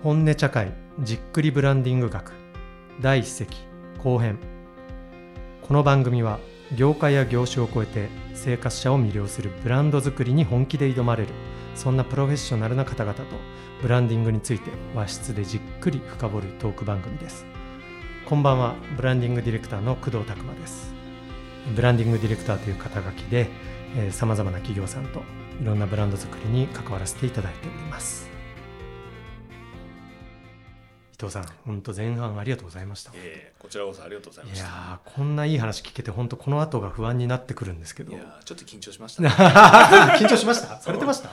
本音茶会じっくりブランディング学。第1席後編。この番組は業界や業種を超えて生活者を魅了するブランド作りに本気で挑まれるそんなプロフェッショナルな方々とブランディングについて和室でじっくり深掘るトーク番組です。こんばんはブランディングディレクターの工藤拓磨です。ブランディングディレクターという肩書きでさまざまな企業さんといろんなブランド作りに関わらせていただいております。藤さん本当前半ありがとうございました。ええこちらこそありがとうございました。いやこんないい話聞けて本当この後が不安になってくるんですけど。いやちょっと緊張しました、ね、緊張しました？されてました？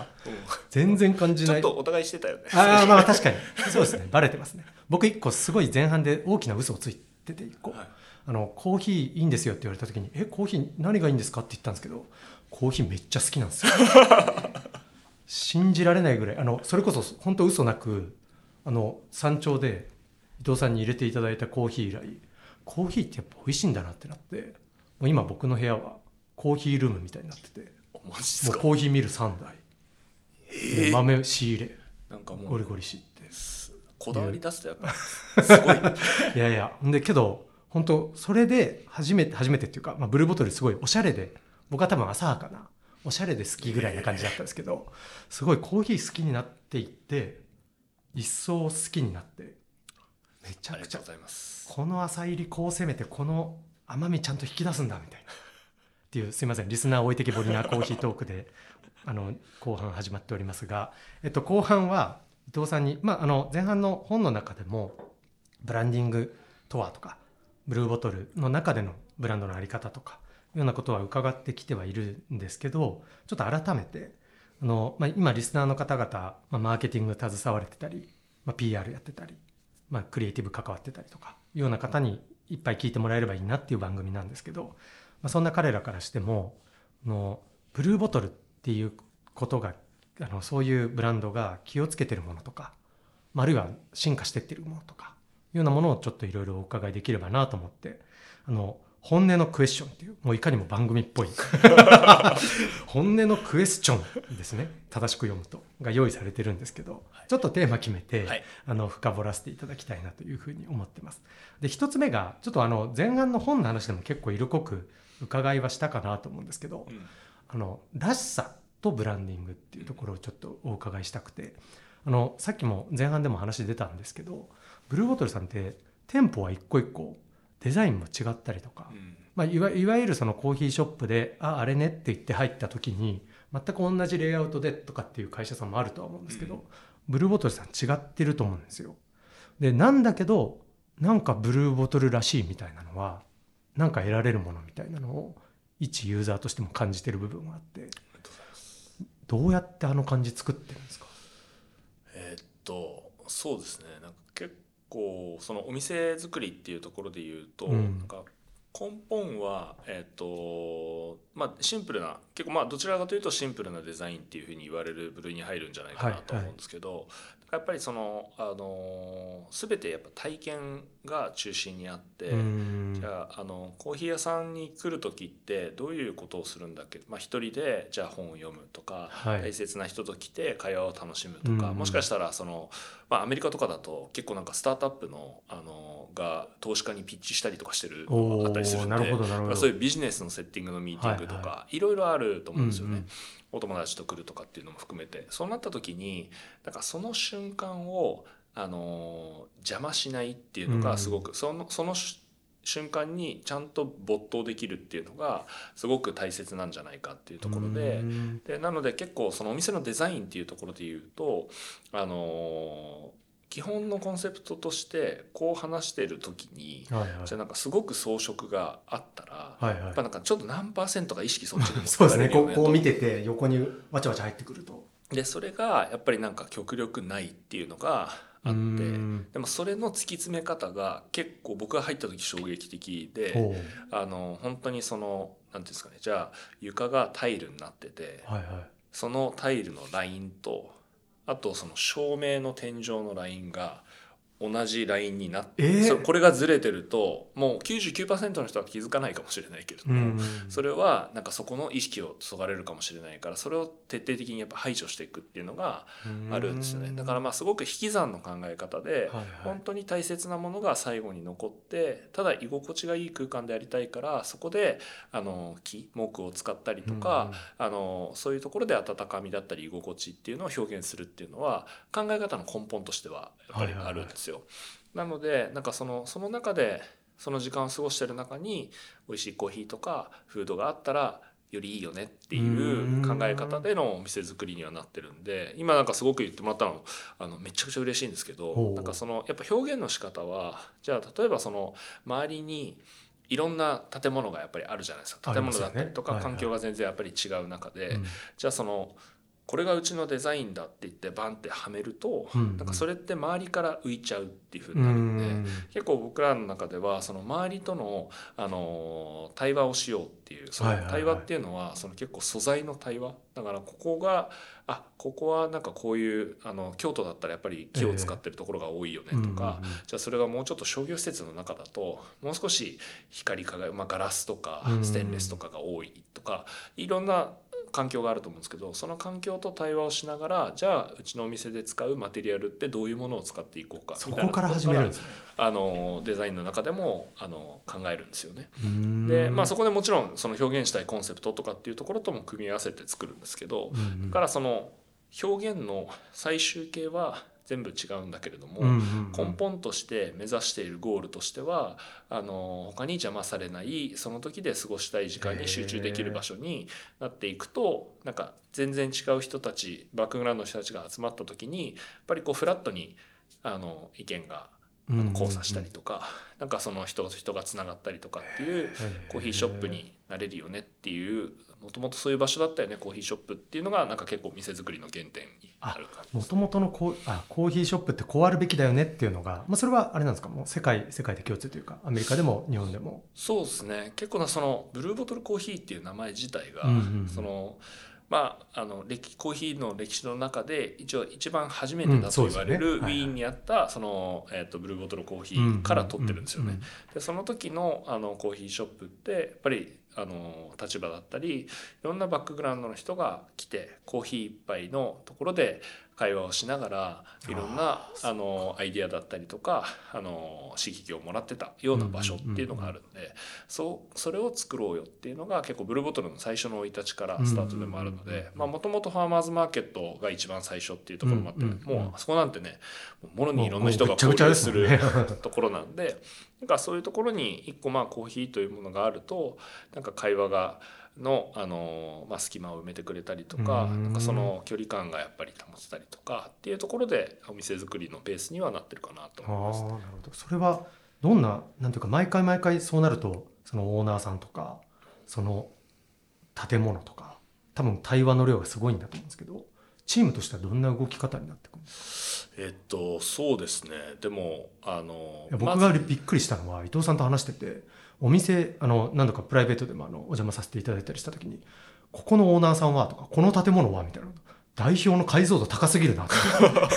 全然感じない。ちょっとお互いしてたよね。ああまあ確かに。そうですね。バレてますね。僕一個すごい前半で大きな嘘をついてて一個、はい、あのコーヒーいいんですよって言われた時に「えコーヒー何がいいんですか?」って言ったんですけどコーヒーめっちゃ好きなんですよ。信じられないぐらい。あのそれこそ本当嘘なくあの山頂で伊藤さんに入れていただいたコーヒー以来コーヒーってやっぱ美味しいんだなってなってもう今僕の部屋はコーヒールームみたいになっててもうコーヒーミル3台、えー、豆仕入れ。なんかもうゴリゴリしってこだわり出すとやっぱすごい。いやいや。でけど本当それで初めて初めてっていうか、まあ、ブルーボトルすごいおしゃれで僕は多分浅はかなおしゃれで好きぐらいな感じだったんですけどすごいコーヒー好きになっていって一層好きになってめちゃくちゃ。この浅入りこう攻めてこの甘みちゃんと引き出すんだみたいな。っていうすいません。リスナー置いてきぼりなコーヒートークで あの後半始まっておりますが、えっと、後半は伊藤さんに、まあ、あの前半の本の中でもブランディングとはとかブルーボトルの中でのブランドの在り方とかいうようなことは伺ってきてはいるんですけどちょっと改めてあの、まあ、今リスナーの方々、まあ、マーケティング携われてたり、まあ、PR やってたり、まあ、クリエイティブ関わってたりとかいうような方にいっぱい聞いてもらえればいいなっていう番組なんですけど、まあ、そんな彼らからしてものブルーボトルっていうことがあのそういうブランドが気をつけてるものとか、まあ、あるいは進化してってるものとかいうようなものをちょっといろいろお伺いできればなと思ってあの本音のクエスチョンっていうもういかにも番組っぽい。本音のクエスチョンですね。正しく読むとが用意されてるんですけど、はい、ちょっとテーマ決めて、はい、あの深掘らせていただきたいなというふうに思ってます。で一つ目がちょっとあの前半の本の話でも結構色濃く伺いはしたかなと思うんですけど、うん、あのらしさとブランディングっていうところをちょっとお伺いしたくてあのさっきも前半でも話出たんですけどブルーボトルさんって店舗は一個一個デザインも違ったりとか、うん、まあ、いわいわゆるそのコーヒーショップで「ああれね」って言って入った時に全く同じレイアウトでとかっていう会社さんもあるとは思うんですけど、うん、ブルーボトルさん違ってると思うんですよ。でなんだけどなんかブルーボトルらしいみたいなのはなんか得られるものみたいなのを一ユーザーとしても感じてる部分があって。どうやってあの感じ作ってるんですか？えー、っとそうですね。なんか結構そのお店作りっていうところで言うと、うん、なんか根本は、えーとまあ、シンプルな結構まあどちらかというとシンプルなデザインっていうふうに言われる部類に入るんじゃないかなと思うんですけど、はいはい、やっぱりそのあの全てやっぱ体験が中心にあってじゃああのコーヒー屋さんに来る時ってどういうことをするんだっけ、まあ、一人でじゃあ本を読むとか、はい、大切な人と来て会話を楽しむとかもしかしたらその、まあ、アメリカとかだと結構なんかスタートアップのあのが投資家にピッチしたりとかしてるのがあったりするんでそういうビジネスのセッティングのミーティングとか、はいはい、いろいろあると思うんですよね。うんうんお友達と来るとかっていうのも含めてそうなった時にだからその瞬間をあの邪魔しないっていうのがすごく、うん、そのその瞬間にちゃんと没頭できるっていうのがすごく大切なんじゃないかっていうところででなので結構そのお店のデザインっていうところで言うとあの基本のコンセプトとしてこう話してる時に、はいはい、じゃなんかすごく装飾があったら、はいはい、やっぱなんかちょっと何パーセントが意識そっちに向そうですね。こうこう見てて横にわちゃわちゃ入ってくると。でそれがやっぱりなんか極力ないっていうのがあってでもそれの突き詰め方が結構僕が入った時衝撃的であの本当にその何ていうんですかね。じゃあ床がタイルになってて、はいはい、そのタイルのラインとあとその照明の天井のラインが同じラインになって、えー。そこれがずれてるともう99%の人は気づかないかもしれないけれども、うん。それはなんかそこの意識をそがれるかもしれないからそれを徹底的にやっぱ排除していくっていうのがあるんですよね。だからまあすごく引き算の考え方で、はいはい。本当に大切なものが最後に残ってただ居心地がいい空間でありたいからそこであの木木を使ったりとか、あのそういうところで温かみだったり居心地っていうのを表現するっていうのは考え方の根本としてはやっぱりあるんですよ。なのでなんかそのその中でその時間を過ごしてる中に美味しいコーヒーとかフードがあったらよりいいよねっていう考え方でのお店作りにはなってるんで今なんかすごく言ってもらったのあのめちゃくちゃ嬉しいんですけどなんかそのやっぱ表現の仕方はじゃあ例えばその周りにいろんな建物がやっぱりあるじゃないですか。建物だったりとか環境が全然やっぱり違う中で、うん。じゃあそのこれがうちのデザインだって言ってバンってはめると、うんなんかそれって周りから浮いちゃうっていうふううになるんで、ん結構僕らの中ではその周りとの、あの対話をしようっていうその対話っていうのはその結構素材の対話。だからここがあここはなんかこういうあの京都だったらやっぱり木を使ってるところが多いよねとか、じゃあそれがもうちょっと商業施設の中だともう少し光り輝く、まあ、ガラスとかうん。ステンレスとかが多いとかいろんな環境があると思うんですけどその環境と対話をしながらじゃあうちのお店で使うマテリアルってどういうものを使っていこうかそこから始めるんですねあのデザインの中でもあの考えるんですよね。うん。でまあそこでもちろんその表現したいコンセプトとかっていうところとも組み合わせて作るんですけどうんうん。だからその表現の最終形は全部違うんだけれども、うんうんうん。根本として目指しているゴールとしてはあの他に邪魔されないその時で過ごしたい時間に集中できる場所になっていくとなんか全然違う人たちバックグラウンドの人たちが集まった時にやっぱりこうフラットにあの意見があの交差したりとか、なんかその人と人がつながったりとかっていうコーヒーショップになれるよねっていうもともとそういう場所だったよねコーヒーショップっていうのがなんか結構店作りの原点になるもともとのコーあコーヒーショップってこうあるべきだよねっていうのが、まあ、それはあれなんですか？もう世界世界で共通というかアメリカでも日本でも？そうですね。結構なそのブルーボトルコーヒーっていう名前自体が、うんうんうん。そのまあ、あの歴コーヒーの歴史の中で一応一番初めてだと言われうんそうですよね。はいはいるウィーンにあったその、えー、とブルーボトルコーヒーから取ってるんですよね。ううでその時のあのコーヒーショップってやっぱりあの立場だったりいろんなバックグラウンドの人が来てコーヒー一杯のところで会話をしながらいろんなあのアイディアだったりとかあの刺激をもらってたような場所っていうのがあるんでそうそれを作ろうよっていうのが結構ブルーボトルの最初の生い立ちからスタートでもあるのでもともとファーマーズマーケットが一番最初っていうところもあってもうあそこなんてねもろにいろんな人が交流するところなんでなんかそういうところに一個まあコーヒーというものがあるとなんか会話がの、あのまあ、隙間を埋めてくれたりとかうん。なんかその距離感がやっぱり保てたりとかっていうところでお店作りのベースにはなってるかなとあ思います。あなるほど。それはどんななんていうか毎回毎回そうなるとそのオーナーさんとかその建物とか多分対話の量がすごいんだと思うんですけどチームとしてはどんな動き方になってくるんですか？えっとそうですね。でもあの僕がびっくりしたのは伊藤さんと話しててお店あの何度かプライベートでもあのお邪魔させていただいたりした時にここのオーナーさんはとかこの建物はみたいな代表の解像度高すぎるなと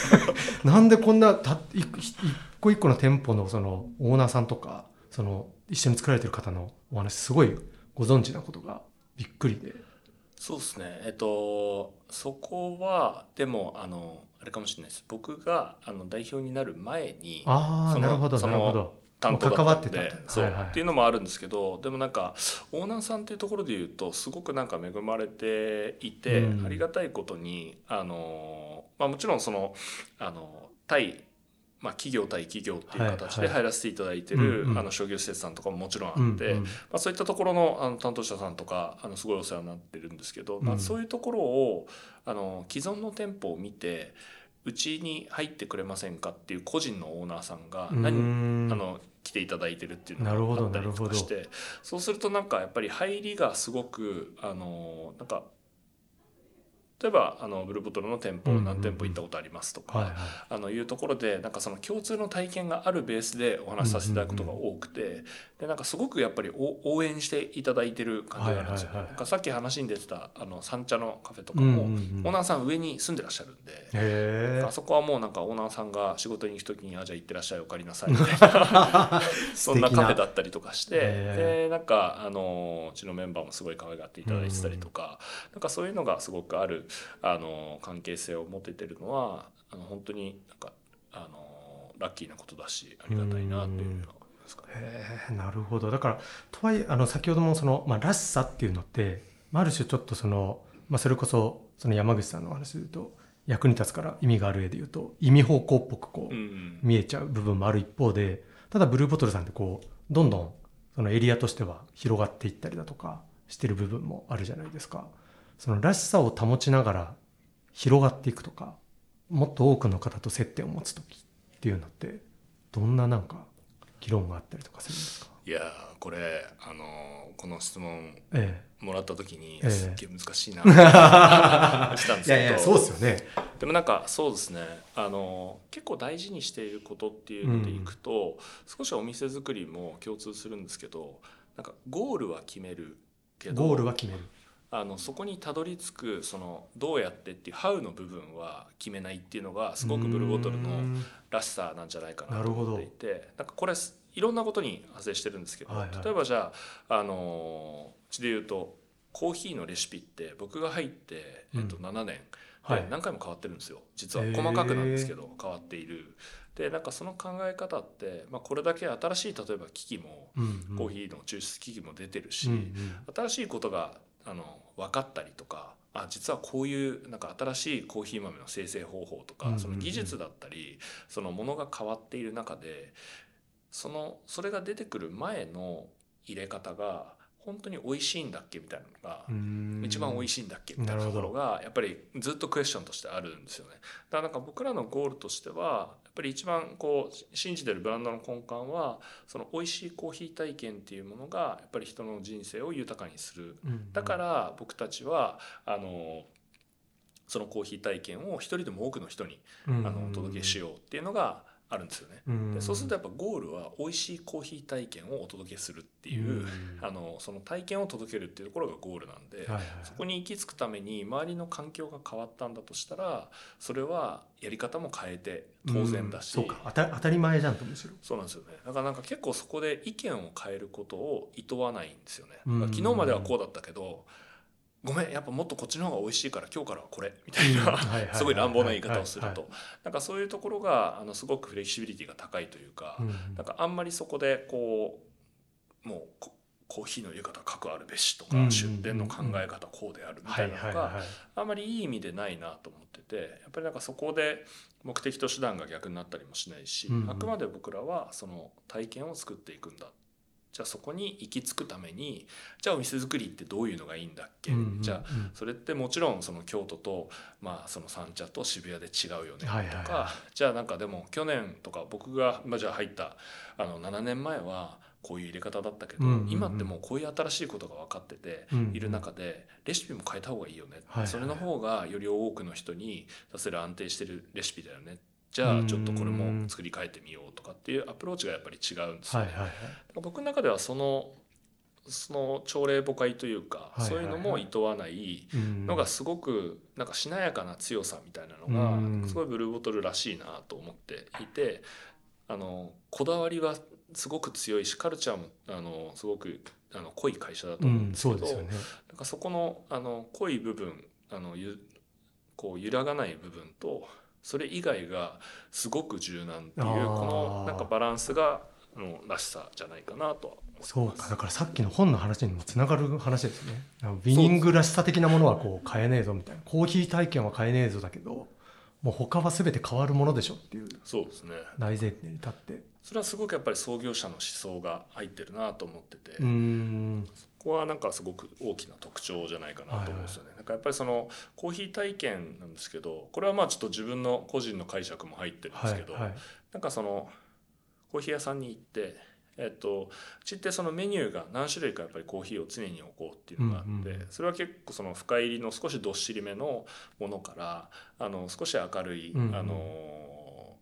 なんでこんなた一一個一個の店舗のそのオーナーさんとかその一緒に作られてる方のお話すごいご存知なことがびっくりで。そうですね。えっとそこはでもあのあれかもしれないです。僕があの代表になる前にああなるほどなるほど担当だっんでったてたとそう、はいはいっていうのもあるんですけどでもなんかオーナーさんっていうところで言うとすごくなんか恵まれていて、うん。ありがたいことにあの、まあ、もちろんそのあの対まあ、企業対企業っていう形で入らせていただいてる、あの商業施設さんとかももちろんあうんって、うん。まあ、そういったところのあの担当者さんとかあのすごいお世話になってるんですけど、まあ、うん。そういうところをあの既存の店舗を見てうちに入ってくれませんか？っていう個人のオーナーさんが何うん。あの来ていただいてるっていうのなるほどがあったりとなるほど。かしてそうするとなんかやっぱり入りがすごくあのなんか例えばあのブルーボトルの店舗何店舗行ったことありますとか、あのいうところでなんかその共通の体験があるベースでお話しさせていただくことが多くて、でなんかすごくやっぱりお応援していただいてる感じがあるんですよ、なんかさっき話に出てたあの三茶のカフェとかうんも、オーナーさん上に住んでらっしゃるんで。へあそこはもうなんかオーナーさんが仕事に行く時に「あじゃあ行ってらっしゃいお帰りなさい」みたいな。そんなカフェだったりとかしてへでなんかあのうちのメンバーもすごい可愛がっていただいてたりとかなんかそういうのがすごくあるあの関係性を持ててるのはあの本当になんかあのラッキーなことだしありがたいなっていうのが思いますかね。へえなるほど。だからとはいえあの先ほどもその、まあ、らしさっていうのって、まあ、ある種ちょっとその、まあ、それこそその山口さんのお話で言うと役に立つから意味がある絵で言うと意味方向っぽくこう、うん。見えちゃう部分もある一方でただブルーボトルさんってこうどんどんそのエリアとしては広がっていったりだとかしてる部分もあるじゃないですかそのらしさを保ちながら広がっていくとかもっと多くの方と接点を持つ時っていうのってどんななんか議論があったりとかするんですか？いやーこれあのこの質問えもらった時にええ。すっげえ難しいなって したんですけど。えいやいやそうですよね。でもなんかそうですね。あの結構大事にしていることっていうのでいくと、少しお店作りも共通するんですけどなんかゴールは決めるけどゴールは決めるあのそこにたどり着くそのどうやってっていう「ハウ」の部分は決めないっていうのがすごくブルーボトルのうん。らしさなんじゃないかなとなるほど。思っていてなんかこれいろんなことに派生してるんですけど、はいはい。例えばじゃあ、あのうちで言うとコーヒーのレシピって僕が入って、えっと、うん7年はい。で何回も変わってるんですよ。実は細かくなんですけど変わっている。でなんかその考え方って、まあ、これだけ新しい例えば機器もうんうん。コーヒーの抽出機器も出てるし、うんうん。新しいことがあの分かったりとかあ実はこういうなんか新しいコーヒー豆の生成方法とか、その技術だったりそのものが変わっている中でそのそれが出てくる前の入れ方が本当に美味しいんだっけみたいなのが、うん。一番美味しいんだっけみたいなところがやっぱりずっとクエスチョンとしてあるんですよね。だからなんか僕らのゴールとしてはぱり一番こう信じてるブランドの根幹はその美味しいコーヒー体験っていうものがやっぱり人の人生を豊かにする。うんうんだから僕たちはあのそのコーヒー体験を一人でも多くの人にあのお届けしようっていうのがあるんですよね。うん。でそうするとやっぱゴールは美味しいコーヒー体験をお届けするっていう、うん。あのその体験を届けるっていうところがゴールなんで、はいはい。そこに行き着くために周りの環境が変わったんだとしたらそれはやり方も変えて当然だし、うんそうか。当たり前じゃんとむし。ろそうなんですよね。だからなんか結構そこで意見を変えることを厭わないんですよね、昨日まではこうだったけどごめんやっぱもっとこっちの方が美味しいから今日からはこれみたいな、すごい乱暴な言い方をするはいと。なんかそういうところがあのすごくフレキシビリティが高いというか、うんなんかあんまりそこでこうもうこコーヒーの入れ方各あるべしとか、出店の考え方こうであるみたいなのが、あんまりいい意味でないなと思っててやっぱりなんかそこで目的と手段が逆になったりもしないし、あくまで僕らはその体験を作っていくんだじゃあそこに行き着くためにじゃあお店作りってどういうのがいいんだっけ、うんうんじゃあそれってもちろんその京都と、まあ、その三茶と渋谷で違うよねとか、はいはいはじゃあなんかでも去年とか僕が、まあ、じゃあ入ったあの7年前はこういう入れ方だったけど、うんうんうん。今ってもうこういう新しいことが分かっててうんうん。いる中でレシピも変えた方がいいよね、はいはいそれの方がより多くの人に出せる安定してるレシピだよねじゃあちょっとこれも作り変えてみようとかっていうアプローチがやっぱり違うんですよ。ね。はいはいはい。僕の中ではそのその朝礼誤解というか、いはいはい。そういうのも厭わないうんのがすごくなんかしなやかな強さみたいなのうん。がすごいブルーボトルらしいなと思っていてあのこだわりはすごく強いしカルチャーもあのすごくあの濃い会社だとう思うんんですけど、そうですよね。なんかそこのあの濃い部分あのゆこう揺らがない部分とそれ以外がすごく柔軟っていうこのなんかバランスがあのらしさじゃないかなとは思います。そうかだからさっきの本の話にもつながる話ですねウィニングらしさ的なものはこう変えねえぞみたいなコーヒー体験は変えねえぞだけどもう他は全て変わるものでしょっていうそうですね。大前提に立って。それはすごくやっぱり創業者の思想が入ってるなと思ってて、うーんここはなんかすごく大きな特徴じゃないかなと思うんですよね。なんかやっぱりそのコーヒー体験なんですけどこれはまあちょっと自分の個人の解釈も入ってるんですけど、はいはい。なんかそのコーヒー屋さんに行って、えっと、うちってそのメニューが何種類かやっぱりコーヒーを常に置こうっていうのがあって、うんうんそれは結構その深入りの少しどっしりめのものからあの少し明るい、うんうん。あの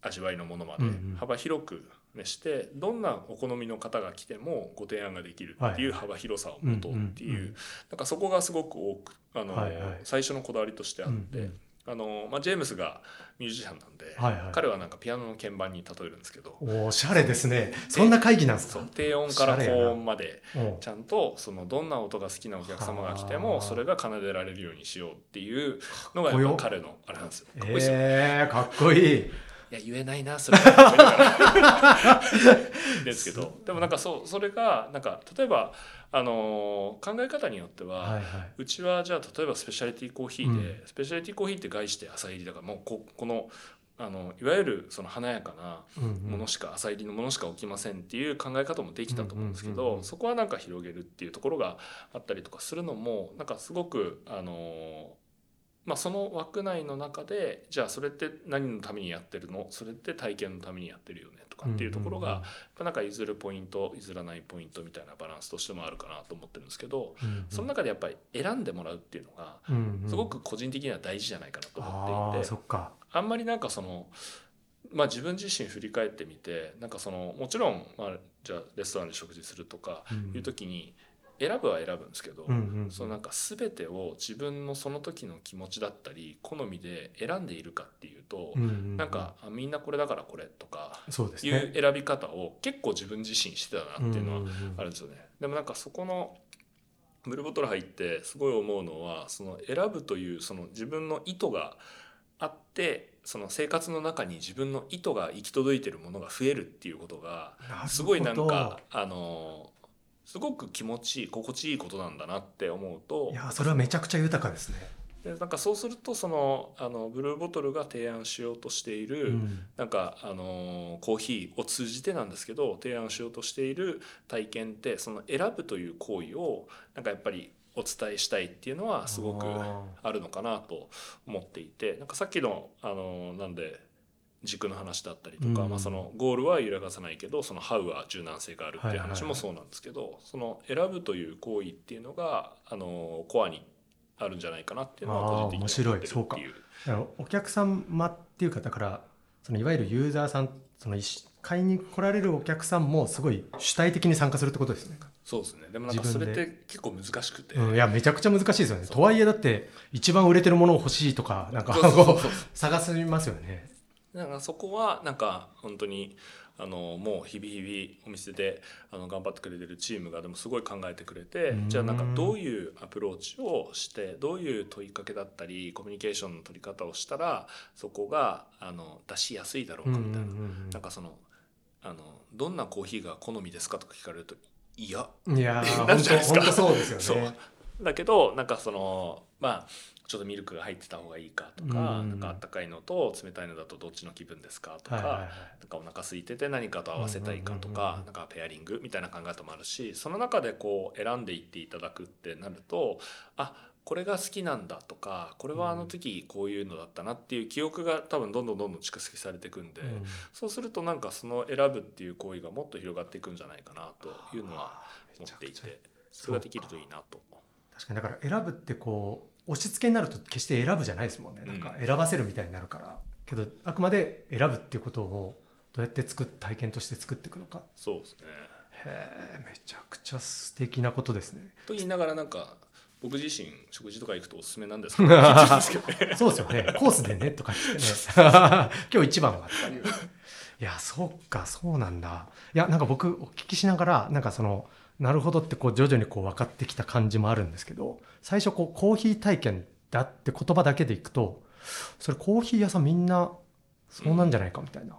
味わいのものまで幅広くねしてどんなお好みの方が来てもご提案ができるっていう幅広さを持とうっていう、なんかそこがすごく多くあの、はいはい。最初のこだわりとしてあって、うんうん。あのまあ、ジェームスがミュージシャンなんで、はいはい。彼はなんかピアノの鍵盤に例えるんですけどおしゃれですね。そんな会議なんですか？低音から高音までうんちゃんとそのどんな音が好きなお客様が来てはあ。もそれが奏でられるようにしようっていうのがやっぱ彼のあれなんですよ。かっこいいですよ。えー、かっこいいいや言えないなそれは。ですけど。でもなんかそうそれがなんか例えばあのー考え方によっては、はいはい。うちはじゃあ例えばスペシャリティコーヒーで、うスペシャリティコーヒーって概して朝入りだからもうここのあのいわゆるその華やかなうんうん。ものしか朝入りのものしか起きませんっていう考え方もできたと思うんですけうんうんうんうん。どそこはなんか広げるっていうところがあったりとかするのもなんかすごくあのまあその枠内の中でじゃあそれって何のためにやってるの？それって体験のためにやってるよねとかっていうところがやっぱなんか譲るポイント譲らないポイントみたいなバランスとしてもあるかなと思ってるんですけどその中でやっぱり選んでもらうっていうのがすごく個人的には大事じゃないかなとあ思っていてーそっか。あんまりなんかそのまあ自分自身振り返ってみてなんかそのもちろん、まあ、じゃあレストランで食事するとかいう時に選ぶは選ぶんですけど、うんうんそのなんか全てを自分のその時の気持ちだったり好みで選んでいるかっていうと、うんうんうん。なんかあみんなこれだからこれとかいう選び方を結構自分自身してたなっていうのはんんん。あるんですよね。でもなんかそこのブルーボトル入ってすごい思うのはその選ぶというその自分の意図があってその生活の中に自分の意図が行き届いてるものが増えるっていうことがすごいなんかあのすごく気持ちいい心地いいことなんだなって思うといやそれはめちゃくちゃ豊かですね、でなんかそうするとそのあのブルーボトルが提案しようとしている、うん。なんかあのコーヒーを通じてなんですけど提案しようとしている体験ってその選ぶという行為をなんかやっぱりお伝えしたいっていうのはすごくああるのかなと思っていてなんかさっきのあのなんで軸の話だったりとか、うん。まあ、そのゴールは揺らがさないけどそのハウは柔軟性があるっていうはいはいはい。話もそうなんですけど、その選ぶという行為っていうのがあのコアにあるんじゃないかなっていうのは個人的にあー面白い思ってるっていう。あのお客様っていうかだからそのいわゆるユーザーさんその一買いに来られるお客さんもすごい主体的に参加するってことですね、そうですね。でもなんかそれって結構難しくて、うん、いやめちゃくちゃ難しいですよね。とはいえだって一番売れてるものを欲しいとかなんか探しますよねだからそこはなんか本当にあのもう日々日々お店であの頑張ってくれてるチームがでもすごい考えてくれてうん。じゃあなんかどういうアプローチをしてどういう問いかけだったりコミュニケーションの取り方をしたらそこがあの出しやすいだろうかみたいな。なんかそのあのどんなコーヒーが好みですかとか聞かれるといや。うんいやー な本るじゃないですか。そうですよそう。ねだけどなんかそのまあちょっとミルクが入ってた方がいいかとか、うん。なんかあったかいのと冷たいのだとどっちの気分ですかとか、はいはいはい。なんかお腹空いてて何かと合わせたいかとうんうんうん。なんかペアリングみたいな考え方もあるしその中でこう選んでいっていただくってなるとあこれが好きなんだとかこれはあの時こういうのだったなっていう記憶が多分どんどんどんどん蓄積されていくんで、うん。そうするとなんかその選ぶっていう行為がもっと広がっていくんじゃないかなというのは思っていてそれができるといいなと。確かにだから選ぶってこう押し付けになると決して選ぶじゃないですもんね。なんか選ばせるみたいになるから、けどあくまで選ぶっていうことをどうやって作っ体験として作っていくのか。そうですね。へえめちゃくちゃ素敵なことですね。と言いながらなんか僕自身食事とか行くとおすすめなんですけど そうですよね。コースでねとか言ってね。今日一番はとかいう。いやそうかそうなんだ。いやなんか僕お聞きしながらなんかそのなるほどってこう徐々にこう分かってきた感じもあるんですけど最初こうコーヒー体験だって言葉だけでいくとそれコーヒー屋さんみんなそうなんじゃないかみたいな、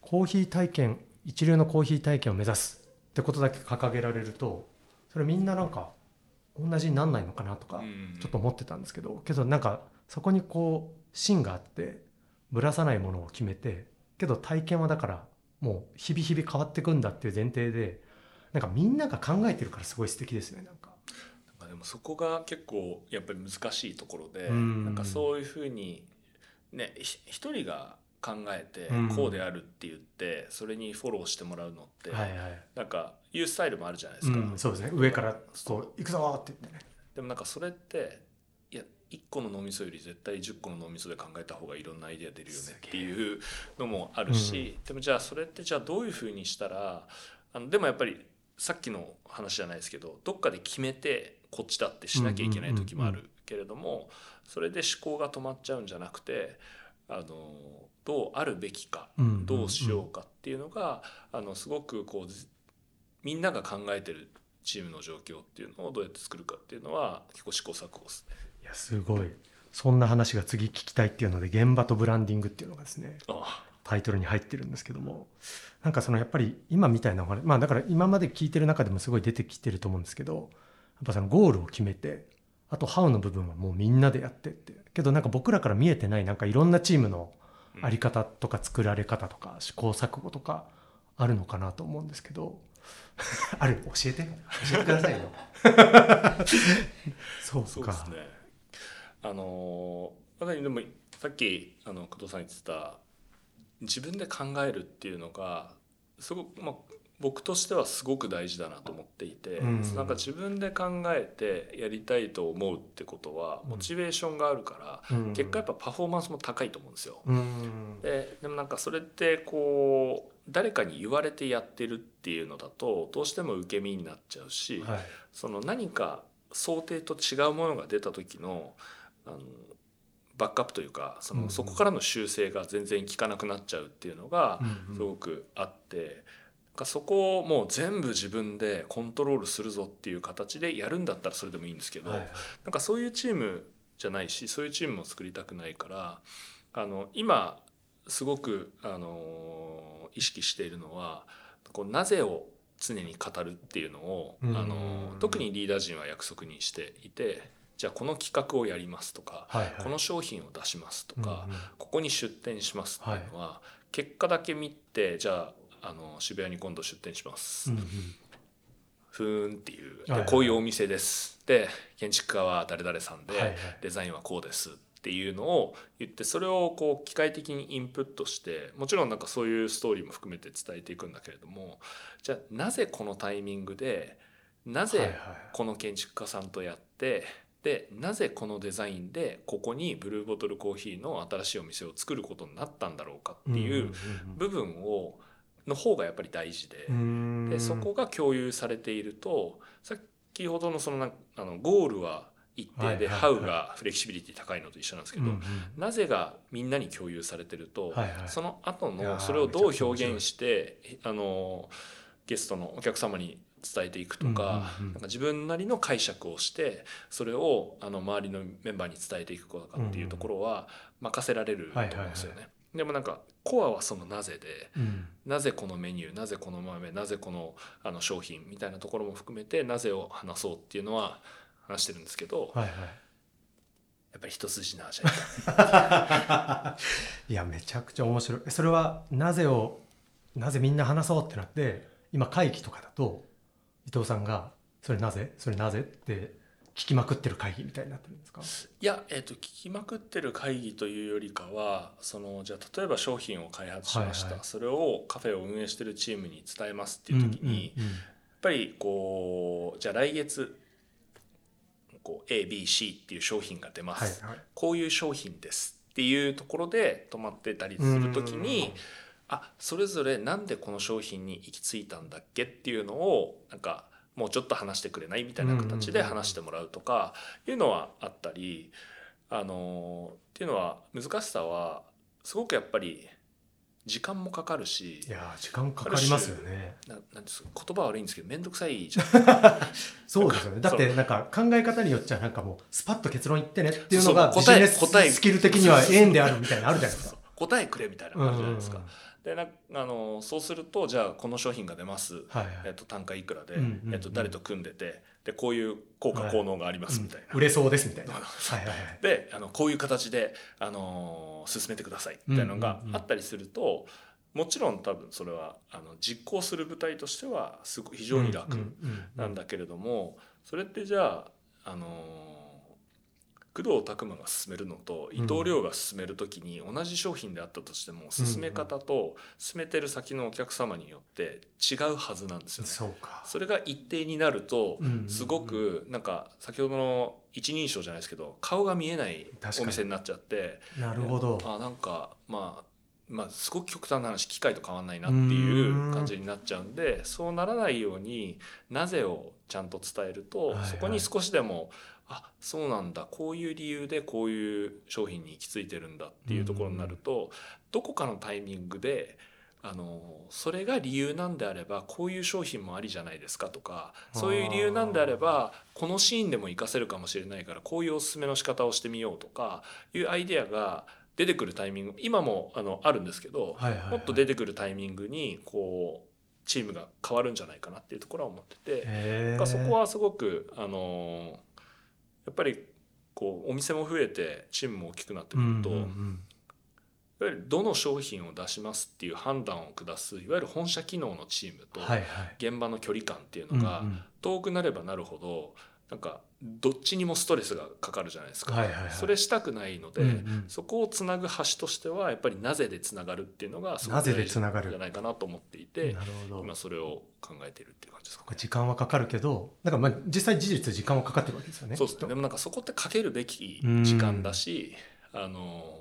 コーヒー体験一流のコーヒー体験を目指すってことだけ掲げられるとそれみんななんか同じになんないのかなとか、うん。ちょっと思ってたんですけどけどなんかそこにこう芯があってぶらさないものを決めてけど体験はだからもう日々日々変わっていくんだっていう前提でなんかみんなが考えてるからすごい素敵ですねなんか。まあでもそこが結構やっぱり難しいところで、うん。なんかそういうふうにねひ一人が考えてうん。こうであるって言ってそれにフォローしてもらうのってはいはい。なんかいうスタイルもあるじゃないでうすか。んそうですね。上からこう行くぞーって言ってね。でもなんかそれっていや1個の脳みそより絶対10個の脳みそで考えた方がいろんなアイデア出るよねっていうのもあるし、でもじゃあそれってじゃあどういうふうにしたらあのでもやっぱりさっきの話じゃないですけどどっかで決めてこっちだってしなきゃいけない時もあるけれどもそれで思考が止まっちゃうんじゃなくてあのどうあるべきかどうしようかっていうのがあのすごくこうずみんなが考えてるチームの状況っていうのをどうやって作るかっていうのは結構試行錯誤ですね。いやすごい。そんな話が次聞きたいっていうので現場とブランディングっていうのがですね。あタイトルに入ってるんですけどもなんかそのやっぱり今みたいなお話まあだから今まで聞いてる中でもすごい出てきてると思うんですけどやっぱそのゴールを決めてあとハウの部分はもうみんなでやってってけどなんか僕らから見えてないなんかいろんなチームのうんあり方とか作られ方とか試行錯誤とかあるのかなと思うんですけど ある教えて？教えてくださいよ。そうか。そうですね。あのまさにでもさっきあの工藤さん言ってた自分で考えるっていうのがすごくまあ僕としてはすごく大事だなと思っていて、うん。なんか自分で考えてやりたいと思うってことはうん。モチベーションがあるから、うん。結果やっぱパフォーマンスも高いと思うんですよ。うん。ででもなんかそれってこう誰かに言われてやってるっていうのだとどうしても受け身になっちゃうし、はい。その何か想定と違うものが出た時のあのバックアップというかそのそこからの修正が全然効かなくなっちゃうっていうのがうんすごくあって。かそこをもう全部自分でコントロールするぞっていう形でやるんだったらそれでもいいんですけど、はいなんかそういうチームじゃないしそういうチームも作りたくないからあの今すごくあの意識しているのはこうなぜを常に語るっていうのをあうん。の特にリーダー陣は約束にしていてじゃあこの企画をやりますとかはいはい。この商品を出しますとかうんうん。ここに出店しますっていうのは結果だけ見てじゃああの渋谷に今度出店します。うんうん。ふーんっていうはいはい。でこういうお店です。で建築家は誰々さんで、はいはい。デザインはこうですっていうのを言ってそれをこう機械的にインプットしてもちろんなんかそういうストーリーも含めて伝えていくんだけれどもじゃあなぜこのタイミングでなぜはいはい。この建築家さんとやってでなぜこのデザインでここにブルーボトルコーヒーの新しいお店を作ることになったんだろうかっていう部分をの方がやっぱり大事で。でそこが共有されていると先ほどのそのなあのゴールは一定で、ハウがフレキシビリティ高いのと一緒なんですけど、なぜがみんなに共有されてると、その後のそれをどう表現してあのゲストのお客様に伝えていくとか,、なんか自分なりの解釈をしてそれをあの周りのメンバーに伝えていくことかっていうところは任せられると思うんですよね。でもなんかコアはそのなぜで、うん。なぜこのメニューなぜこの豆なぜこのあの商品みたいなところも含めてなぜを話そうっていうのは話してるんですけど、はいはい。やっぱり一筋縄じゃいか。いやめちゃくちゃ面白い。それはなぜをなぜみんな話そうってなって今会議とかだと伊藤さんが「それなぜ？それなぜ?」って聞きまくってる会議みたいになってるんですか？いや、えー、と聞きまくってる会議というよりかはそのじゃあ例えば商品を開発しました、はいはい。それをカフェを運営してるチームに伝えますっていう時に、うんうんうん。やっぱりこうじゃあ来月こう ABC っていう商品が出ます、はいはい。こういう商品ですっていうところで止まってたりする時にあそれぞれなんでこの商品に行き着いたんだっけっていうのをなんかもうちょっと話してくれないみたいな形で話してもらうとかいうのはあったりあのっていうのは難しさはすごくやっぱり時間もかかるしいやー時間かかりますよね。ななんです言葉悪いんですけど面倒くさいじゃん。そうですよね。だってなんか考え方によっちゃなんかもうスパッと結論言ってねっていうのが答えビジネス答えスキル的には縁であるみたいなのあるじゃないですか。答えくれみたいな感じじゃないですか。うんうんでなあのそうするとじゃあこの商品が出ます、はいはい。えっと、単価いくらで、うんうんうん。えっと、誰と組んでてでこういう効果効能がありますみたいな。うん売れそうですみたいな。うんはいはいはい。であのこういう形で、あのー進めてください。みたいなのがうんうんうん。あったりすると、もちろん多分それはあの実行する部隊としてはすごい非常に楽うんうんうんなんだけれども、それってじゃあ、あのー工藤拓磨が進めるのと伊藤亮が進める時に同じ商品であったとしても進め方と進めてる先のお客様によって違うはずなんですよね。そうか。それが一定になるとすごくなんか先ほどの一人称じゃないですけど顔が見えないお店になっちゃってなるほど。あなんかまあまあすごく極端な話機械と変わんないなっていう感じになっちゃうんでそうならないようになぜをちゃんと伝えると、はいはい。そこに少しでもあそうなんだこういう理由でこういう商品に行き着いてるんだっていうところになると、どこかのタイミングであのそれが理由なんであればこういう商品もありじゃないですかとかそういう理由なんであればこのシーンでも活かせるかもしれないからこういうおすすめの仕方をしてみようとかいうアイデアが出てくるタイミング今もあのあるんですけど、はいはいはい。もっと出てくるタイミングにこうチームが変わるんじゃないかなっていうところは思ってて、そこはすごくあのやっぱりこうお店も増えてチームも大きくなってくると、うんうんうん。いわゆるどの商品を出しますっていう判断を下すいわゆる本社機能のチームと現場の距離感っていうのが遠くなればなるほどなんかどっちにもストレスがかかるじゃないですか、はいはいはい。それしたくないので、うんうん。そこをつなぐ橋としてはやっぱりなぜでつながるっていうのがすごなぜく大事でつながる？じゃないかなと思っていてなるほど。今それを考えているっていう感じですかね。時間はかかるけどだからまあ実際事実時間はかかってるわけですよねそうですね。でもなんかそこってかけるべき時間だしあの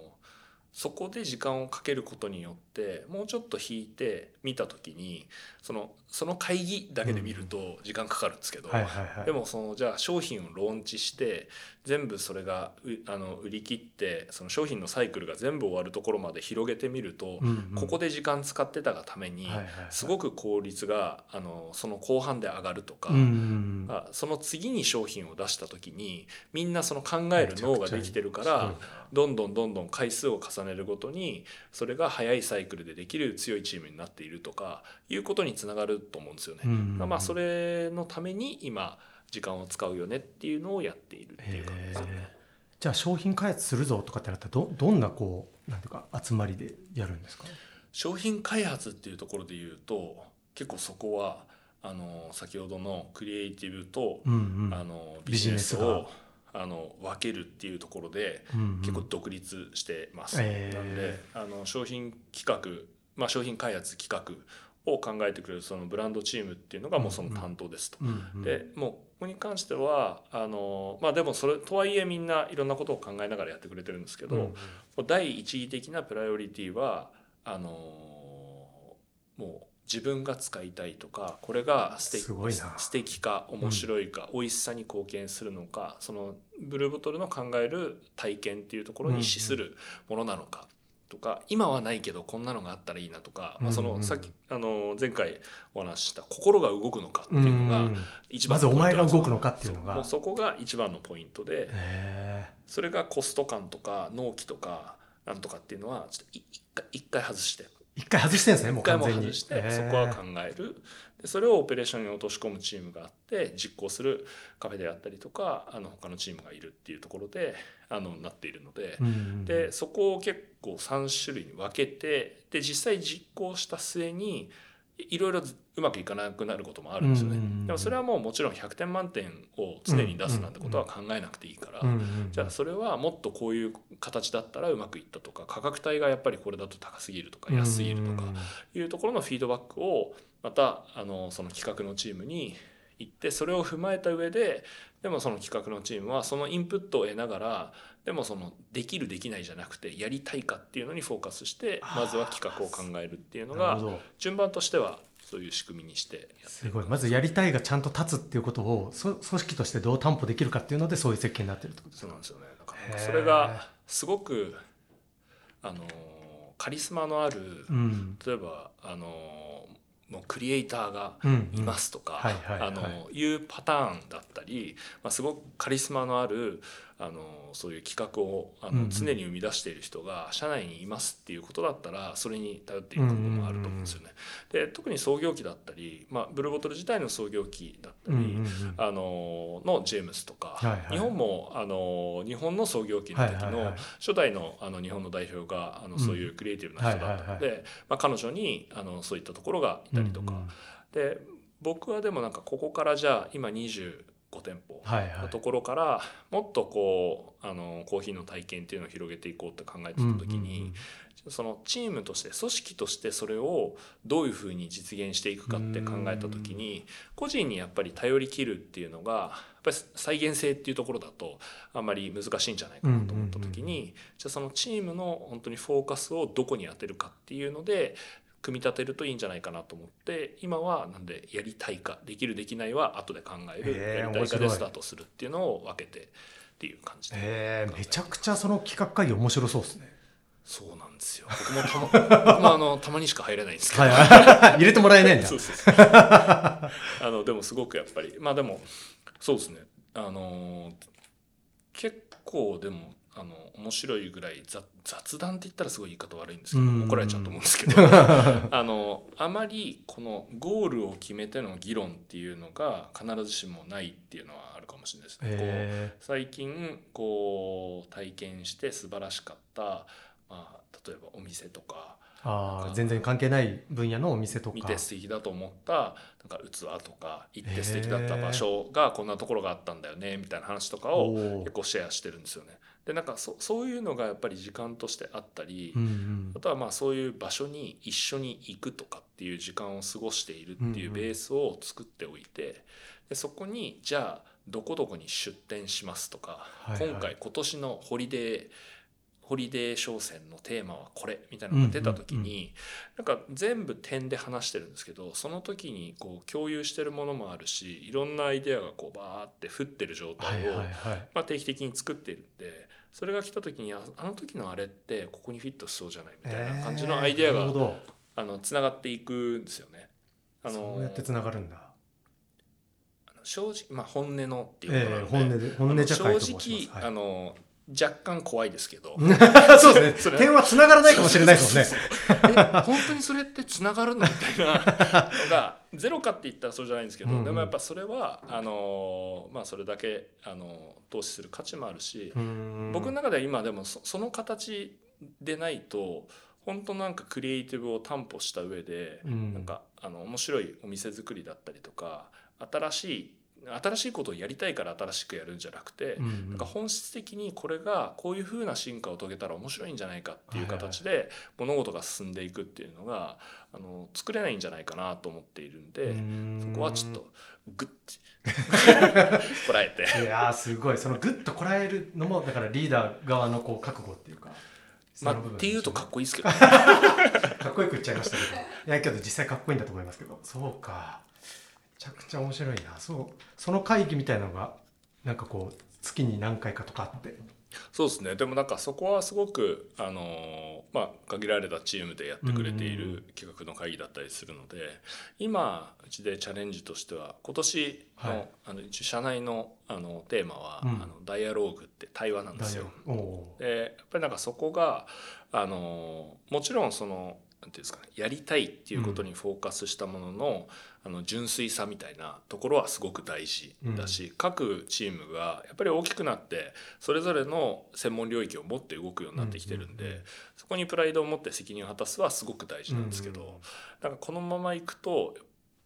そこで時間をかけることによってもうちょっと引いて見た時にそのその会議だけで見ると時間かかるんですけど、でもそのじゃあ商品をローンチして全部それがうあの売り切ってその商品のサイクルが全部終わるところまで広げてみると、うんうん。ここで時間使ってたがためにすごく効率があのその後半で上がるとか、その次に商品を出した時にみんなその考える脳ができてるからどんどんどんどん回数を重ねるごとにそれが早いサイクルでできる強いチームになっているとかいうことにつながると思うんですよね。うんうんうん。まあそれのために今時間を使うよねっていうのをやっているっていう感じですよね。じゃあ商品開発するぞとかってなったらどどんなこうなんていうか集まりでやるんですか？商品開発っていうところで言うと結構そこはあの先ほどのクリエイティブと、うんうん。あのビビジネスをあの分けるっていうところでうんうん。結構独立してます。えー。なんであの商品企画、まあ、商品開発企画を考えてくれるそのブランドチームっていうのがもうその担当ですと。うんうん。でもうここに関してはあのまあでもそれとはいえみんないろんなことを考えながらやってくれてるんですけど、うんもう第一義的なプライオリティはあのもう自分が使いたいとかこれが素敵素敵か面白いか、美味しさに貢献するのかそのブルーボトルの考える体験っていうところに資するものなのか。とか今はないけどこんなのがあったらいいなとか、まあ、そうんうん。のさっきあの前回お話しした心が動くのかっていうのがうん一まずお番のポイント。なんですよ前が動くのかっていうのが。そこが一番のポイントでへそれがコスト感とか納期とかなんとかっていうのはちょっとい一回一回外して。ー一回外してるんですねも一回う完全に。も外してそこは考える。でそれをオペレーションに落とし込むチームがあって実行するカフェであったりとかあの他のチームがいるっていうところであのなっているのでうんうんでそこを結構3種類に分けてで実際実行した末にいろいろうまくいかなくなることもあるんですよね。うんうんうんでもそれはもうもちろん100点満点を常に出すなんてことは考えなくていいから、うんうんじゃあそれはもっとこういう形だったらうまくいったとか価格帯がやっぱりこれだと高すぎるとか安すぎるとかいうところのフィードバックをまたあのその企画のチームに行ってそれを踏まえた上ででもその企画のチームはそのインプットを得ながらでもそのできるできないじゃなくてやりたいかっていうのにフォーカスしてまずは企画を考えるっていうのが順番としてはそういう仕組みにしてすごい。まずやりたいがちゃんと立つっていうことをそ組織としてどう担保できるかっていうのでそういう設計になってるってことですそうかなんですよね。だからそれがすごくあのカリスマのあるうん。例えばあのもうクリエイターがうんいますとか、いうパターンだったり、まあ、すごくカリスマのあるあのそういう企画をあの常に生み出している人が社内にいますっていうことだったらそれに頼っていくこともあると思うんですよね。で特に創業期だったり、まあ、ブルーボトル自体の創業期だったり、あののジェームスとか、はいはい。日本もあの日本の創業期の時の初代のあの日本の代表があのそういうクリエイティブな人だったので、まあ、彼女にあのそういったところがいたりとか、うんうんで僕はでもなんかここからじゃあ今20 5店舗のところからもっとこうあのコーヒーの体験っていうのを広げていこうって考えてた時に、そのチームとして組織としてそれをどういうふうに実現していくかって考えた時に個人にやっぱり頼りきるっていうのがやっぱり再現性っていうところだとあんまり難しいんじゃないかなと思った時にじゃあそのチームの本当にフォーカスをどこに当てるかっていうので組み立てるといいんじゃないかなと思って今はなんでやりたいかできるできないは後で考えるやりたいかでスタートするっていうのを分けてっていう感じで。えー、めちゃくちゃその企画会議面白そうですねそうなんですよ。僕もたま 僕もあのたまにしか入れないんですけど。はいはい 入れてもらえないんだそうそうそう。あのでもすごくやっぱりまあでもそうですね。あの結構でもあの面白いぐらい雑雑談って言ったらすごい言い方悪いんですけどうん。怒られちゃうと思うんですけど あのあまりこのゴールを決めての議論っていうのが必ずしもないっていうのはあるかもしれないですね。こうえ最近こう体験して素晴らしかった、まあ、例えばお店とかー、ああ全然関係ない分野のお店とか。見て素敵だと思ったなんか器とか行って素敵だった場所がこんなところがあったんだよねみたいな話とかを結構シェアしてるんですよね。でなんかそそういうのがやっぱり時間としてあったり、うんうん。あとはまあそういう場所に一緒に行くとかっていう時間を過ごしているっていうベースを作っておいてでそこにじゃあどこどこに出店しますとか、はいはい。今回今年のホリデーホリデー商戦のテーマはこれみたいなのが出た時に、なんか全部点で話してるんですけどその時にこう共有してるものもあるしいろんなアイデアがこうバーって降ってる状はい態をまあ、定期的に作っているんでそれが来た時にああの時のあれってここにフィットしそうじゃないみたいな感じのアイデアがえーあのつながっていくんですよね。あのそうやってつながるんだ。正直、まあ、本音のっていうえことなので、え本音で本音じゃ正会と申します。直、はい。あの若干怖いですけど。そうです それね点はつながらないかもしれないですもんね。え本当にそれってつながるのみたいなのが ゼロかって言ったらそうじゃないんですけど、うん。うんでもやっぱそれはあの、まあ、それだけあの投資する価値もあるし、うん。僕の中では今でもそその形でないと本当なんかクリエイティブを担保した上で、うん。なんかあの面白いお店作りだったりとか新しい新しいことをやりたいから新しくやるんじゃなくて、うんうん。なんか本質的にこれがこういう風な進化を遂げたら面白いんじゃないかっていう形で物事が進んでいくっていうのがあの作れないんじゃないかなと思っているんで、うん。そこはちょっとグッて。こらえて。いやーすごい。そのグッとこらえるのもだからリーダー側のこう覚悟っていうかまあ、っていうとかっこいいですけど、かっこよく言っちゃいましたけど。いやけど実際かっこいいんだと思いますけど。そうか。めちゃくちゃ面白いな。そうその会議みたいなのがなんかこう月に何回かとかあって。そうですね。でもなんかそこはすごくあのーまあ限られたチームでやってくれていうんる企画の会議だったりするので今うちでチャレンジとしては今年の,、はい。あの一応社内のあのテーマは、うん。あのダイアローグって対話なんですよ。でやっぱりなんかそこがあのもちろんそのなんていうんですかねやりたいっていうことにフォーカスしたものの,、あの純粋さみたいなところはすごく大事だし、各チームがやっぱり大きくなってそれぞれの専門領域を持って動くようになってきてるんで、うんうんうんそこにプライドを持って責任を果たすはすごく大事なんですけど、うんうんうん。なんかこのままいくと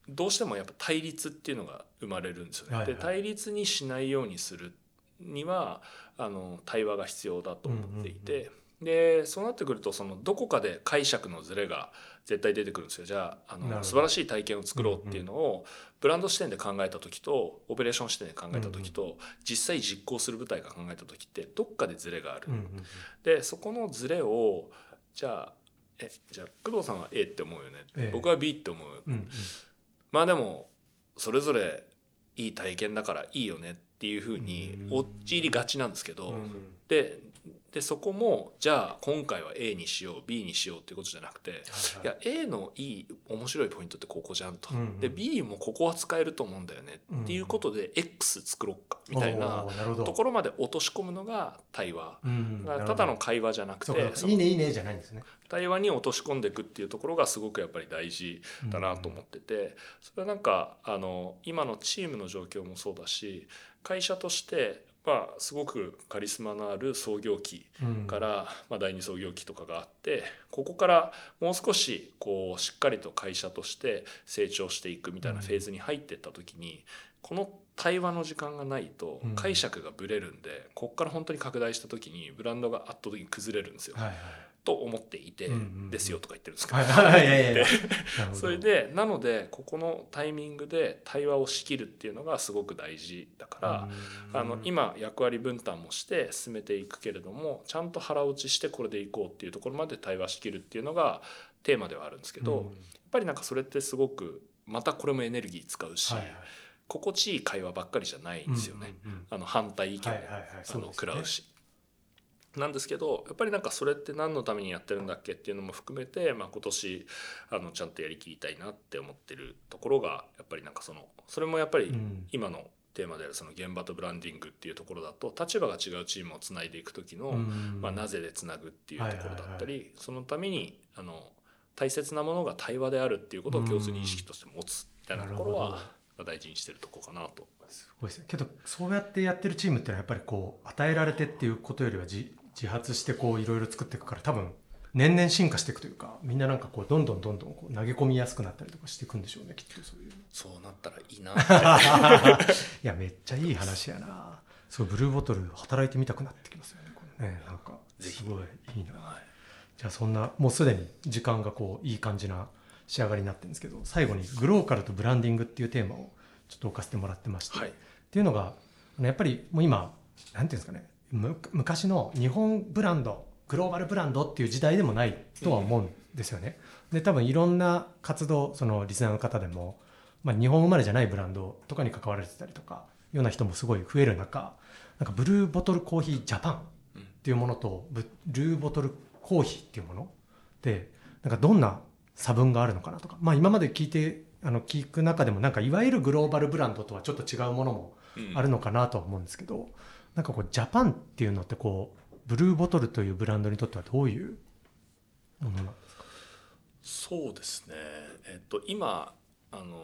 どうしてもやっぱ対立っていうのが生まれるんですよね。はいはい。で対立にしないようにするにはあの対話が必要だと思っていて、でそうなってくるとそのどこかで解釈のズレが絶対出てくるんですよ。じゃああの素晴らしい体験を作ろうっていうのをブランド視点で考えた時とオペレーション視点で考えた時と実際実行する舞台が考えた時ってどっかでズレがある。うんうんでそこのズレをじゃあえじゃあ工藤さんは A って思うよね、ええ僕は B って思う、うんうん。まあでもそれぞれいい体験だからいいよねっていうふうにうん陥りがちなんですけど、うん。ででそこもじゃあ今回は A にしよう B にしようっていうことじゃなくて、いはい。や A のいい面白いポイントってここじゃんと、うんうん。で B もここは使えると思うんだよねっていうことで X 作ろっかみたいなところまで落とし込むのが対話。うんただの会話じゃなくていいねいいねじゃないんですね。対話に落とし込んでいくっていうところがすごくやっぱり大事だなと思っててそれはなんかあの今のチームの状況もそうだし会社としてまあすごくカリスマのある創業期うん。から、まあ、第二創業期とかがあってここからもう少しこうしっかりと会社として成長していくみたいなフェーズに入っていった時にこの対話の時間がないとうん。解釈がぶれるんで、ここから本当に拡大した時にブランドが圧倒的に崩れるんですよ。はいはいと思っていて、ですよとか言ってるんですけど、それでなのでここのタイミングで対話を仕切るっていうのがすごく大事だから、うんあの今役割分担もして進めていくけれどもちゃんと腹落ちしてこれでいこうっていうところまで対話しきるっていうのがテーマではあるんですけど、うんやっぱりなんかそれってすごくまたこれもエネルギー使うし、はい。はい心地いい会話ばっかりじゃないんですよね。あの反対意見も、はいはいはい。あのそうですね。食らうし。なんですけどやっぱりなんかそれって何のためにやってるんだっけっていうのも含めて、まあ、今年あのちゃんとやりきりたいなって思ってるところがやっぱりなんかそのそれもやっぱりうん。今のテーマであるその現場とブランディングっていうところだと立場が違うチームをつないでいく時の、うん。まあ、なぜでつなぐっていうところだったり、はいそのためにあの大切なものが対話であるっていうことを共通認識として持つみたいなところは大事にしてるとこかなと。す。ごいですね。けどそうやってやってるチームってのはやっぱりこう与えられてっていうことよりは自自発してこういろいろ作っていくから多分年々進化していくというかみんななんかこうどんどんどんどんこう投げ込みやすくなったりとかしていくんでしょうねきっとそういうそうなったらいいな いやめっちゃいい話やな。そうブルーボトル働いてみたくなってきますよねこれね。なんかすごいいいな。はいじゃあそんなもうすでに時間がこういい感じな仕上がりになってるんですけど最後にグローカルとブランディングっていうテーマをちょっと置かせてもらってまして、はい。っていうのがやっぱりもう今なんていうんですかねむ昔の日本ブランドグローバルブランドっていう時代でもないとは思うんですよね。で多分いろんな活動そのリスナーの方でも、まあ、日本生まれじゃないブランドとかに関わられてたりとかような人もすごい増える中なんかブルーボトルコーヒージャパンっていうものとブルーボトルコーヒーっていうものでなんかどんな差分があるのかなとか、まあ、今まで聞いてあの聞く中でもなんかいわゆるグローバルブランドとはちょっと違うものもうんあるのかなとは思うんですけど、なんかこうジャパンっていうのってこうブルーボトルというブランドにとってはどういうものなんですか？そうですね、えっと、今あの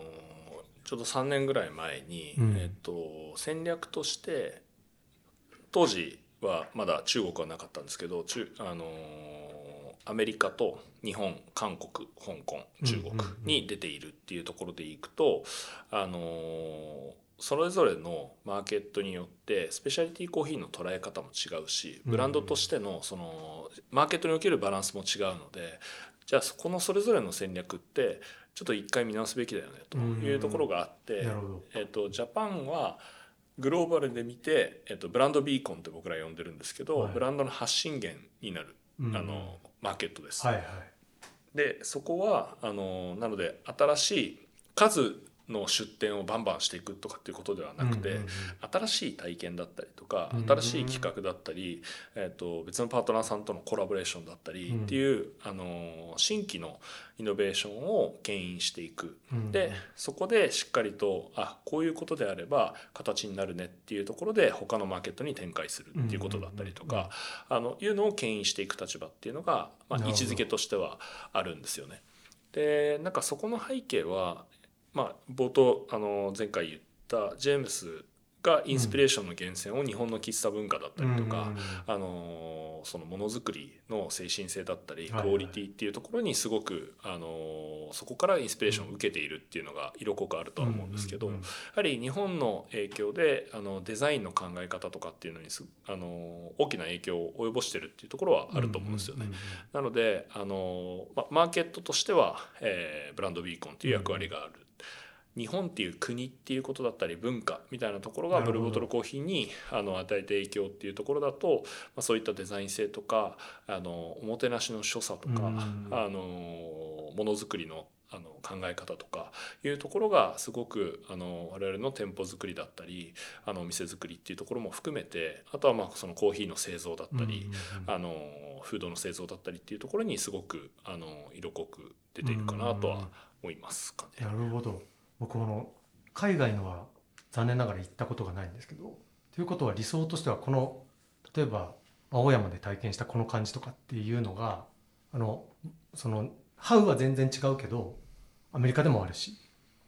ちょうど3年ぐらい前に、うん。えっと、戦略として当時はまだ中国はなかったんですけど中あのアメリカと日本韓国香港中国に出ているっていうところでいくと、あのそれぞれのマーケットによってスペシャリティコーヒーの捉え方も違うしブランドとしてのそのマーケットにおけるバランスも違うのでじゃあこのそれぞれの戦略ってちょっと一回見直すべきだよねというところがあってえっとジャパンはグローバルで見て、えっと、ブランドビーコンって僕ら呼んでるんですけど、はい。ブランドの発信源になる、うん。あのマーケットです。でそこはあのなので新しい数の出店をバンバンしていくとかっていうことではなくて、新しい体験だったりとかうん新しい企画だったり、えー、と別のパートナーさんとのコラボレーションだったりうん。っていう、あの新規のイノベーションを牽引していく。うん。でそこでしっかりとあこういうことであれば形になるねっていうところで他のマーケットに展開するっていうことだったりとかあのいうのを牽引していく立場っていうのが、まあ、位置づけとしてはあるんですよね。でなんかそこの背景は、まあ、冒頭あの前回言ったジェームスがインスピレーションの源泉を日本の喫茶文化だったりとか、あのそのものづくりの精神性だったりクオリティっていうところにすごく、あのそこからインスピレーションを受けているっていうのが色濃くあるとは思うんですけど、やはり日本の影響であのデザインの考え方とかっていうのにすあの大きな影響を及ぼしてるっていうところはあると思うんですよね。なのであの、ま、マーケットとしては、えーブランドビーコンという役割がある。日本っていう国っていうことだったり文化みたいなところがブルーボトルコーヒーにあの与えて影響っていうところだと、まあ、そういったデザイン性とかあのおもてなしの所作とか、うん。あのものづくりのあの考え方とかいうところがすごくあの我々の店舗作りだったりあのお店作りっていうところも含めてあとはまあそのコーヒーの製造だったり、あのフードの製造だったりっていうところにすごくあの色濃く出ているかなとは思いますかね。なるほど僕この海外のは残念ながら行ったことがないんですけどということは理想としてはこの例えば青山で体験したこの感じとかっていうのがあのそのハウは全然違うけどアメリカでもあるし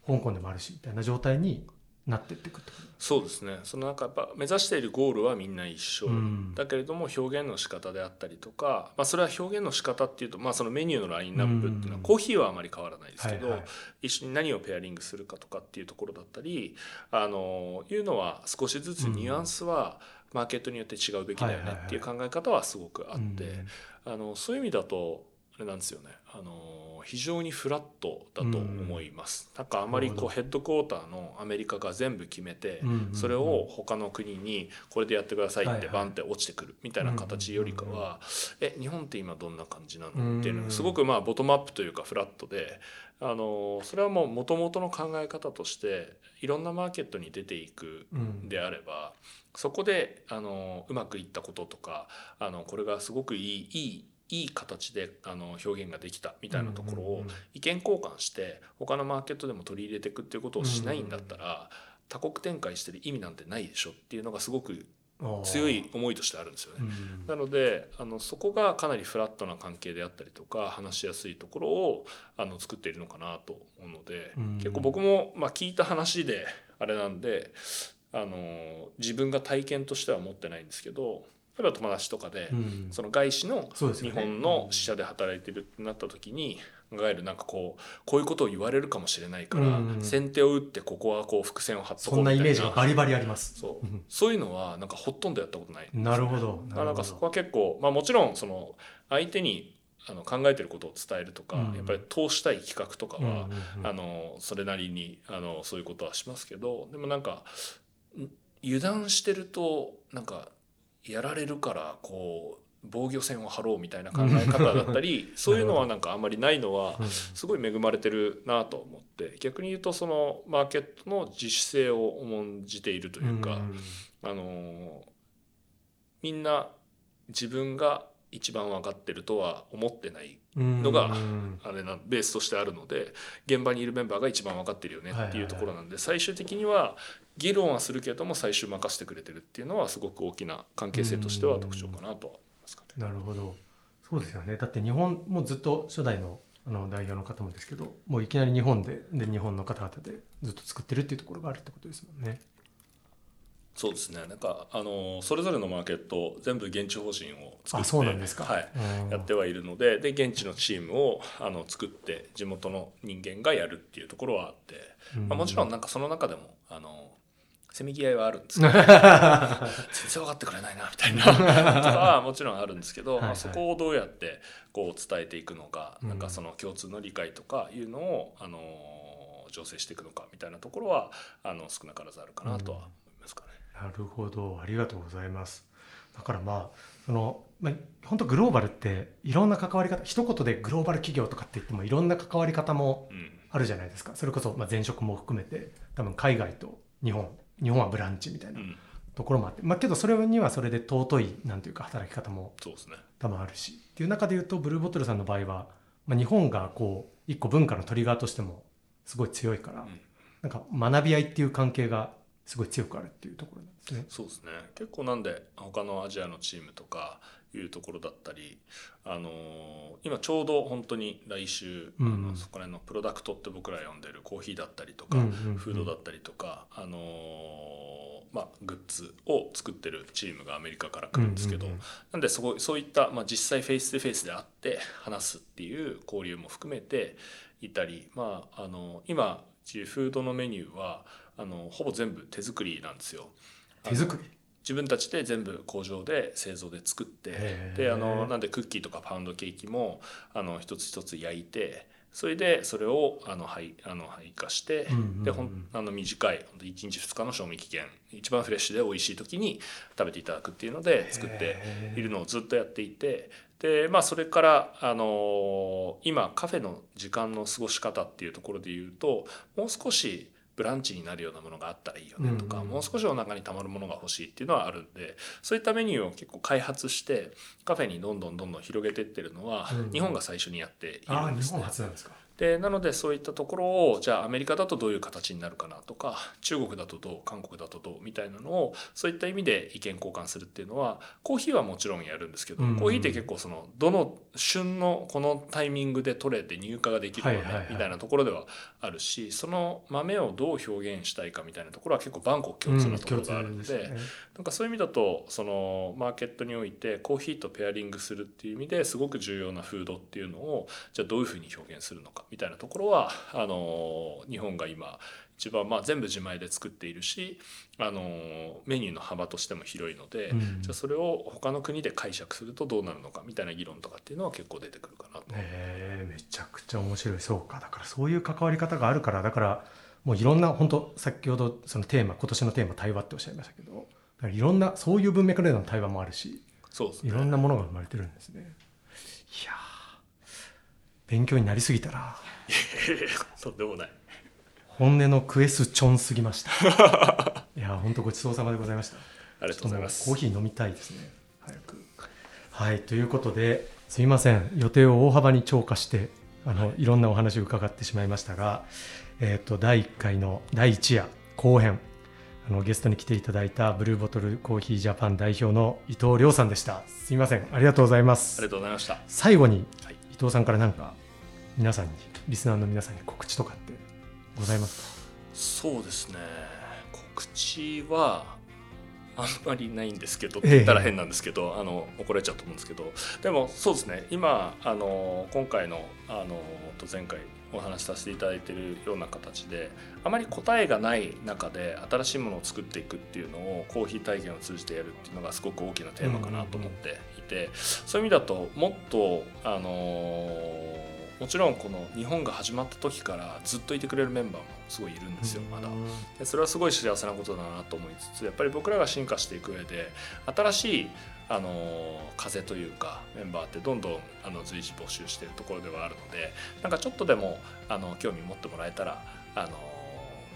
香港でもあるしみたいな状態になってってくってそうですね。そのなんかやっぱ目指しているゴールはみんな一緒、うん。だけれども表現の仕方であったりとか、まあ、それは表現の仕方っていうと、まあ、そのメニューのラインナップっていうのはうん。コーヒーはあまり変わらないですけど、はいはい。一緒に何をペアリングするかとかっていうところだったりあのいうのは少しずつニュアンスはマーケットによって違うべきだよねっていう考え方はすごくあって、あのそういう意味だとあれなんですよね。あの非常にフラットだと思います、なんかあまりこうヘッドクォーターのアメリカが全部決めて、うんうんうん。それを他の国にこれでやってくださいってバンって落ちてくるみたいな形よりかはえ日本って今どんな感じなのっていうのうんがすごくまあボトムアップというかフラットであのそれはもう元々の考え方としていろんなマーケットに出ていくうん。であればそこであのうまくいったこととかあのこれがすごくいいいいいい形であの表現ができたみたいなところを意見交換して他のマーケットでも取り入れていくっていうことをしないんだったら多国展開してる意味なんてないでしょっていうのがすごく強い思いとしてあるんですよね。うんなのであのそこがかなりフラットな関係であったりとか話しやすいところをあの作っているのかなと思うので、うん。結構僕も、まあ、聞いた話であれなんであの自分が体験としては持ってないんですけど例えば友達とかで、うん。その外資の日本の支社で働いてるってなった時にいわゆるなんかこうこういうことを言われるかもしれないから、うん。先手を打ってここはこう伏線を張っとこそなイうんみたいな。メージがバリバリあります。そう。うんそういうのはなんかほとんどやったことないね。なるほど。なんかそこは結構、まあ、もちろんその相手にあの考えてることを伝えるとか、うん。やっぱり通したい企画とかは、うんあのそれなりにあのそういうことはしますけどでもなんかん油断してるとなんかやられるからこう防御線を張ろうみたいな考え方だったり そういうのはなんかあんまりないのはうん。すごい恵まれてるなと思って逆に言うとそのマーケットの自主性を重んじているというか。ん。あのみんな自分が一番分かってるとは思ってないうんのがうんあれなベースとしてあるので現場にいるメンバーが一番分かってるよねっていうところなんで最終的には議論はするけども最終任せてくれてるっていうのはすごく大きな関係性としては特徴かなとは思いますかね。なるほどそうですよねだって日本もずっと初代のあの代表の方もですけどもういきなり日本でで日本の方々でずっと作ってるっていうところがあるってことですもんね。そうですね。なんかあのそれぞれのマーケット全部現地法人を作って。はい、うん。やってはいるのでで現地のチームをあの作って地元の人間がやるっていうところはあって、まあ、もちろんなんかその中でもあのせめぎ合いはあるんですけど 全然分かってくれないなみたいな。とかはもちろんあるんですけどはいはい。まあ、そこをどうやってこう伝えていくのか、うん。なんかその共通の理解とかいうのをあの醸成していくのかみたいなところはあの少なからずあるかなとは思いますかね。なるほど。ありがとうございます。だからまあその、まあ、本当グローバルっていろんな関わり方一言でグローバル企業とかって言ってもいろんな関わり方もうん。あるじゃないですか。それこそまあ前職も含めて多分海外と日本日本はブランチみたいなうん。ところもあって、まあ、けどそれにはそれで尊いなんていうか働き方も多分あるしっていう中で言うとブルーボトルさんの場合は、まあ、日本がこう一個文化のトリガーとしてもすごい強いから、ん。なんか学び合いっていう関係がすごい強くあるっていうところなんですね。そうですね。結構なんで他のアジアのチームとかいうところだったり、あのー今ちょうど本当に来週、うんあのそこら辺のプロダクトって僕ら呼んでるコーヒーだったりとか、うんうんうん。フードだったりとか、あのーまあ、グッズを作ってるチームがアメリカから来るんですけど、うんうんうん。なんでそこそういった、まあ、実際フェイス2フェイスで会って話すっていう交流も含めていたり、まあ、あの今うちフードのメニューはあのほぼ全部手作りなんですよ。手作り？自分たちで全部工場で製造で作ってであのなんでクッキーとかパウンドケーキもあの一つ一つ焼いてそれでそれをあの配あの配化して、うんうんうんでほんあの短いほんと1日2日の賞味期限一番フレッシュで美味しい時に食べていただくっていうので作っているのをずっとやっていてでまあそれから、あの今カフェの時間の過ごし方っていうところで言うともう少しブランチになるようなものがあったらいいよねとか、うんうんもう少しお腹にたまるものが欲しいっていうのはあるんでそういったメニューを結構開発してカフェにどんどんどんどん広げていってるのは、うん日本が最初にやっているんですね本。初なんですか。でなのでそういったところをじゃあアメリカだとどういう形になるかなとか中国だとどう韓国だとどうみたいなのをそういった意味で意見交換するっていうのはコーヒーはもちろんやるんですけど、うん。うん、コーヒーって結構そのどの旬のこのタイミングで取れて入荷ができるのね、はいはい、みたいなところではあるしその豆をどう表現したいかみたいなところは結構万国共通なところがあるので,、うん。でね、なんかそういう意味だとそのマーケットにおいてコーヒーとペアリングするっていう意味ですごく重要なフードっていうのをじゃあどういうふうに表現するのかみたいなところはあの日本が今一番まあ全部自前で作っているしあのメニューの幅としても広いので、うん、じゃあそれを他の国で解釈するとどうなるのかみたいな議論とかっていうのは結構出てくるかなと。えめちゃくちゃ面白いそうかだからそういう関わり方があるからだからもういろんな本当先ほどそのテーマ今年のテーマ対話っておっしゃいましたけどいろんなそういう文脈での対話もあるしそうです、ね、いろんなものが生まれてるんですね。いや勉強になりすぎたな。とんでもない。本音のクエスチョンすぎました。いや本当ごちそうさまでございました。ありがとうございます。コーヒー飲みたいですね。早く。はいということですみません予定を大幅に超過してあの、はい、いろんなお話を伺ってしまいましたが、えっ、ー、と第1回の第1夜後編あのゲストに来ていただいたブルーボトルコーヒージャパン代表の伊藤亮さんでしたすみませんありがとうございますありがとうございました最後に、はい、伊藤さんから何か皆さんにリスナーの皆さんに告知とかってございますか？そうですね。告知はあんまりないんですけどって言ったら変なんですけど、ええ、あの怒られちゃうと思うんですけど。でもそうですね。今あの今回のあの前回お話しさせていただいているような形であまり答えがない中で新しいものを作っていくっていうのをコーヒー体験を通じてやるっていうのがすごく大きなテーマかなと思っていて、そういう意味だともっとあのもちろんこの日本が始まった時からずっといてくれるメンバーもすごいいるんですよまだでそれはすごい幸せなことだなと思いつつやっぱり僕らが進化していく上で新しいあの風というかメンバーってどんどんあの随時募集しているところではあるのでなんかちょっとでもあの興味持ってもらえたらあの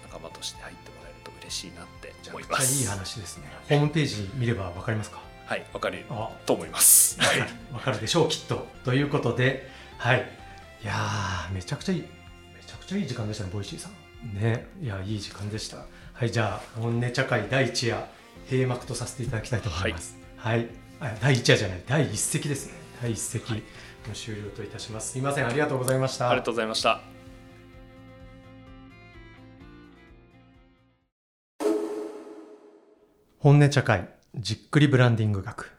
仲間として入ってもらえると嬉しいなって思います。いい話ですね。ホームページ見ればわかりますか？はい、わかると思います。はい、わかるでしょうきっと。ということで、はい、いやめちゃくちゃいいめちゃくちゃいい時間でしたね、 Voicy さん。ね、いやいい時間でした。はい、じゃあ本音茶会第一夜閉幕とさせていただきたいと思います。はい、はい。第1夜じゃない第1席ですね。第1席の終了といたします、すみませんありがとうございました。ありがとうございました。本音茶会じっくりブランディング学